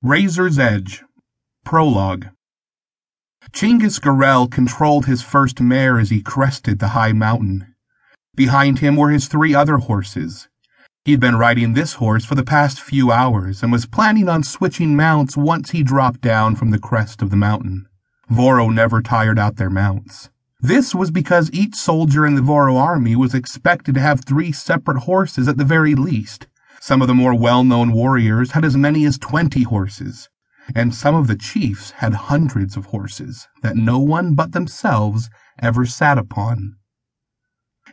Razor's Edge Prologue Chinggis Garel controlled his first mare as he crested the high mountain. Behind him were his three other horses. He'd been riding this horse for the past few hours and was planning on switching mounts once he dropped down from the crest of the mountain. Voro never tired out their mounts. This was because each soldier in the Voro army was expected to have three separate horses at the very least. Some of the more well known warriors had as many as twenty horses, and some of the chiefs had hundreds of horses that no one but themselves ever sat upon.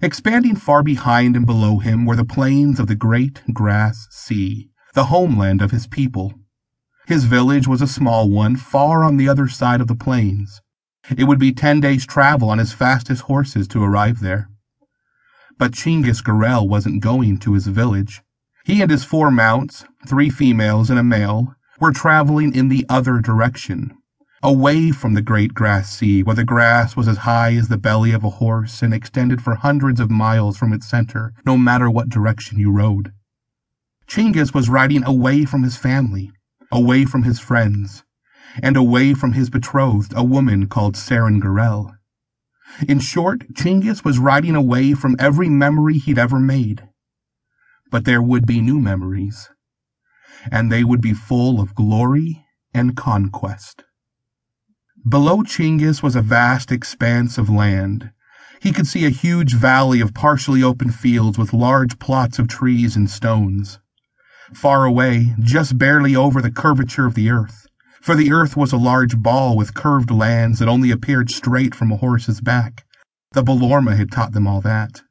Expanding far behind and below him were the plains of the great grass sea, the homeland of his people. His village was a small one, far on the other side of the plains. It would be ten days' travel on his fastest horses to arrive there. But Chinggis Garel wasn't going to his village. He and his four mounts, three females and a male, were traveling in the other direction, away from the great grass sea where the grass was as high as the belly of a horse and extended for hundreds of miles from its center, no matter what direction you rode. Chinggis was riding away from his family, away from his friends, and away from his betrothed, a woman called Saren Garel. In short, Chinggis was riding away from every memory he'd ever made but there would be new memories, and they would be full of glory and conquest. Below Chinggis was a vast expanse of land. He could see a huge valley of partially open fields with large plots of trees and stones. Far away, just barely over the curvature of the earth, for the earth was a large ball with curved lands that only appeared straight from a horse's back. The Balorma had taught them all that.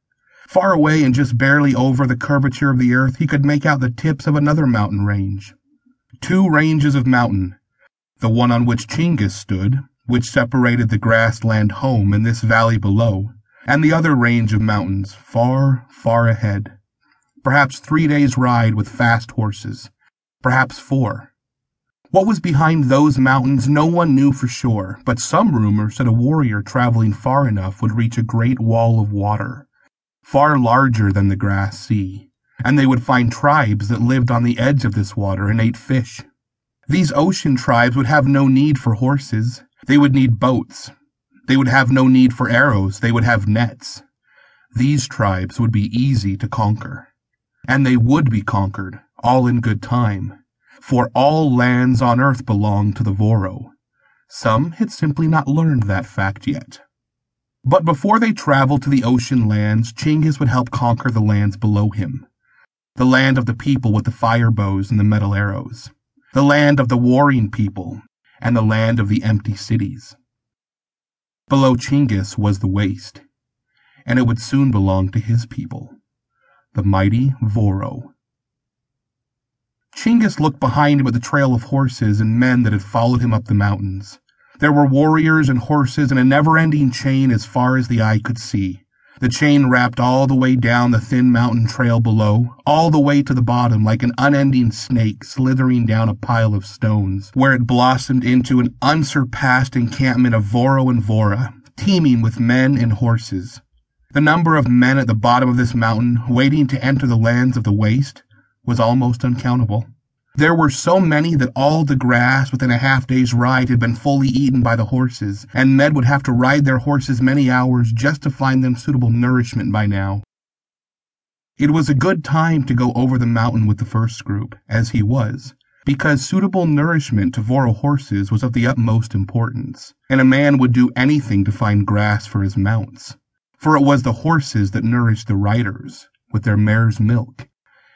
Far away and just barely over the curvature of the earth, he could make out the tips of another mountain range. Two ranges of mountain. The one on which Chinggis stood, which separated the grassland home and this valley below, and the other range of mountains, far, far ahead. Perhaps three days' ride with fast horses. Perhaps four. What was behind those mountains no one knew for sure, but some rumors said a warrior traveling far enough would reach a great wall of water, far larger than the grass sea, and they would find tribes that lived on the edge of this water and ate fish. These ocean tribes would have no need for horses. They would need boats. They would have no need for arrows. They would have nets. These tribes would be easy to conquer. And they would be conquered, all in good time, for all lands on earth belong to the Voro. Some had simply not learned that fact yet. But before they traveled to the ocean lands, Chinggis would help conquer the lands below him. The land of the people with the fire bows and the metal arrows. The land of the warring people, and the land of the empty cities. Below Chinggis was the waste, and it would soon belong to his people, the mighty Voro. Chinggis looked behind him at the trail of horses and men that had followed him up the mountains. There were warriors and horses in a never-ending chain as far as the eye could see. The chain wrapped all the way down the thin mountain trail below, all the way to the bottom like an unending snake slithering down a pile of stones, where it blossomed into an unsurpassed encampment of Voro and Vora, teeming with men and horses. The number of men at the bottom of this mountain, waiting to enter the lands of the waste, was almost uncountable. There were so many that all the grass within a half day's ride had been fully eaten by the horses, and men would have to ride their horses many hours just to find them suitable nourishment by now. It was a good time to go over the mountain with the first group, as he was, because suitable nourishment to Voro horses was of the utmost importance, and a man would do anything to find grass for his mounts. For it was the horses that nourished the riders, with their mare's milk,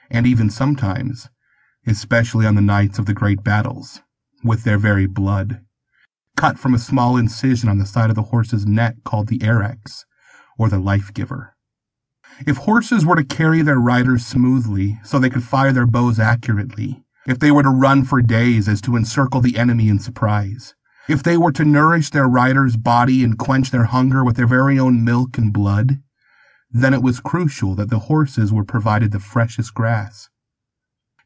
and even sometimes especially on the nights of the great battles, with their very blood, cut from a small incision on the side of the horse's neck called the erex, or the life giver. If horses were to carry their riders smoothly so they could fire their bows accurately, if they were to run for days as to encircle the enemy in surprise, if they were to nourish their rider's body and quench their hunger with their very own milk and blood, then it was crucial that the horses were provided the freshest grass.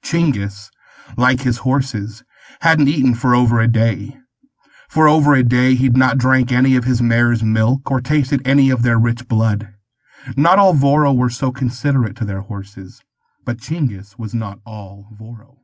Chinggis, like his horses, hadn't eaten for over a day. For over a day he'd not drank any of his mare's milk or tasted any of their rich blood. Not all Voro were so considerate to their horses, but Chinggis was not all Voro.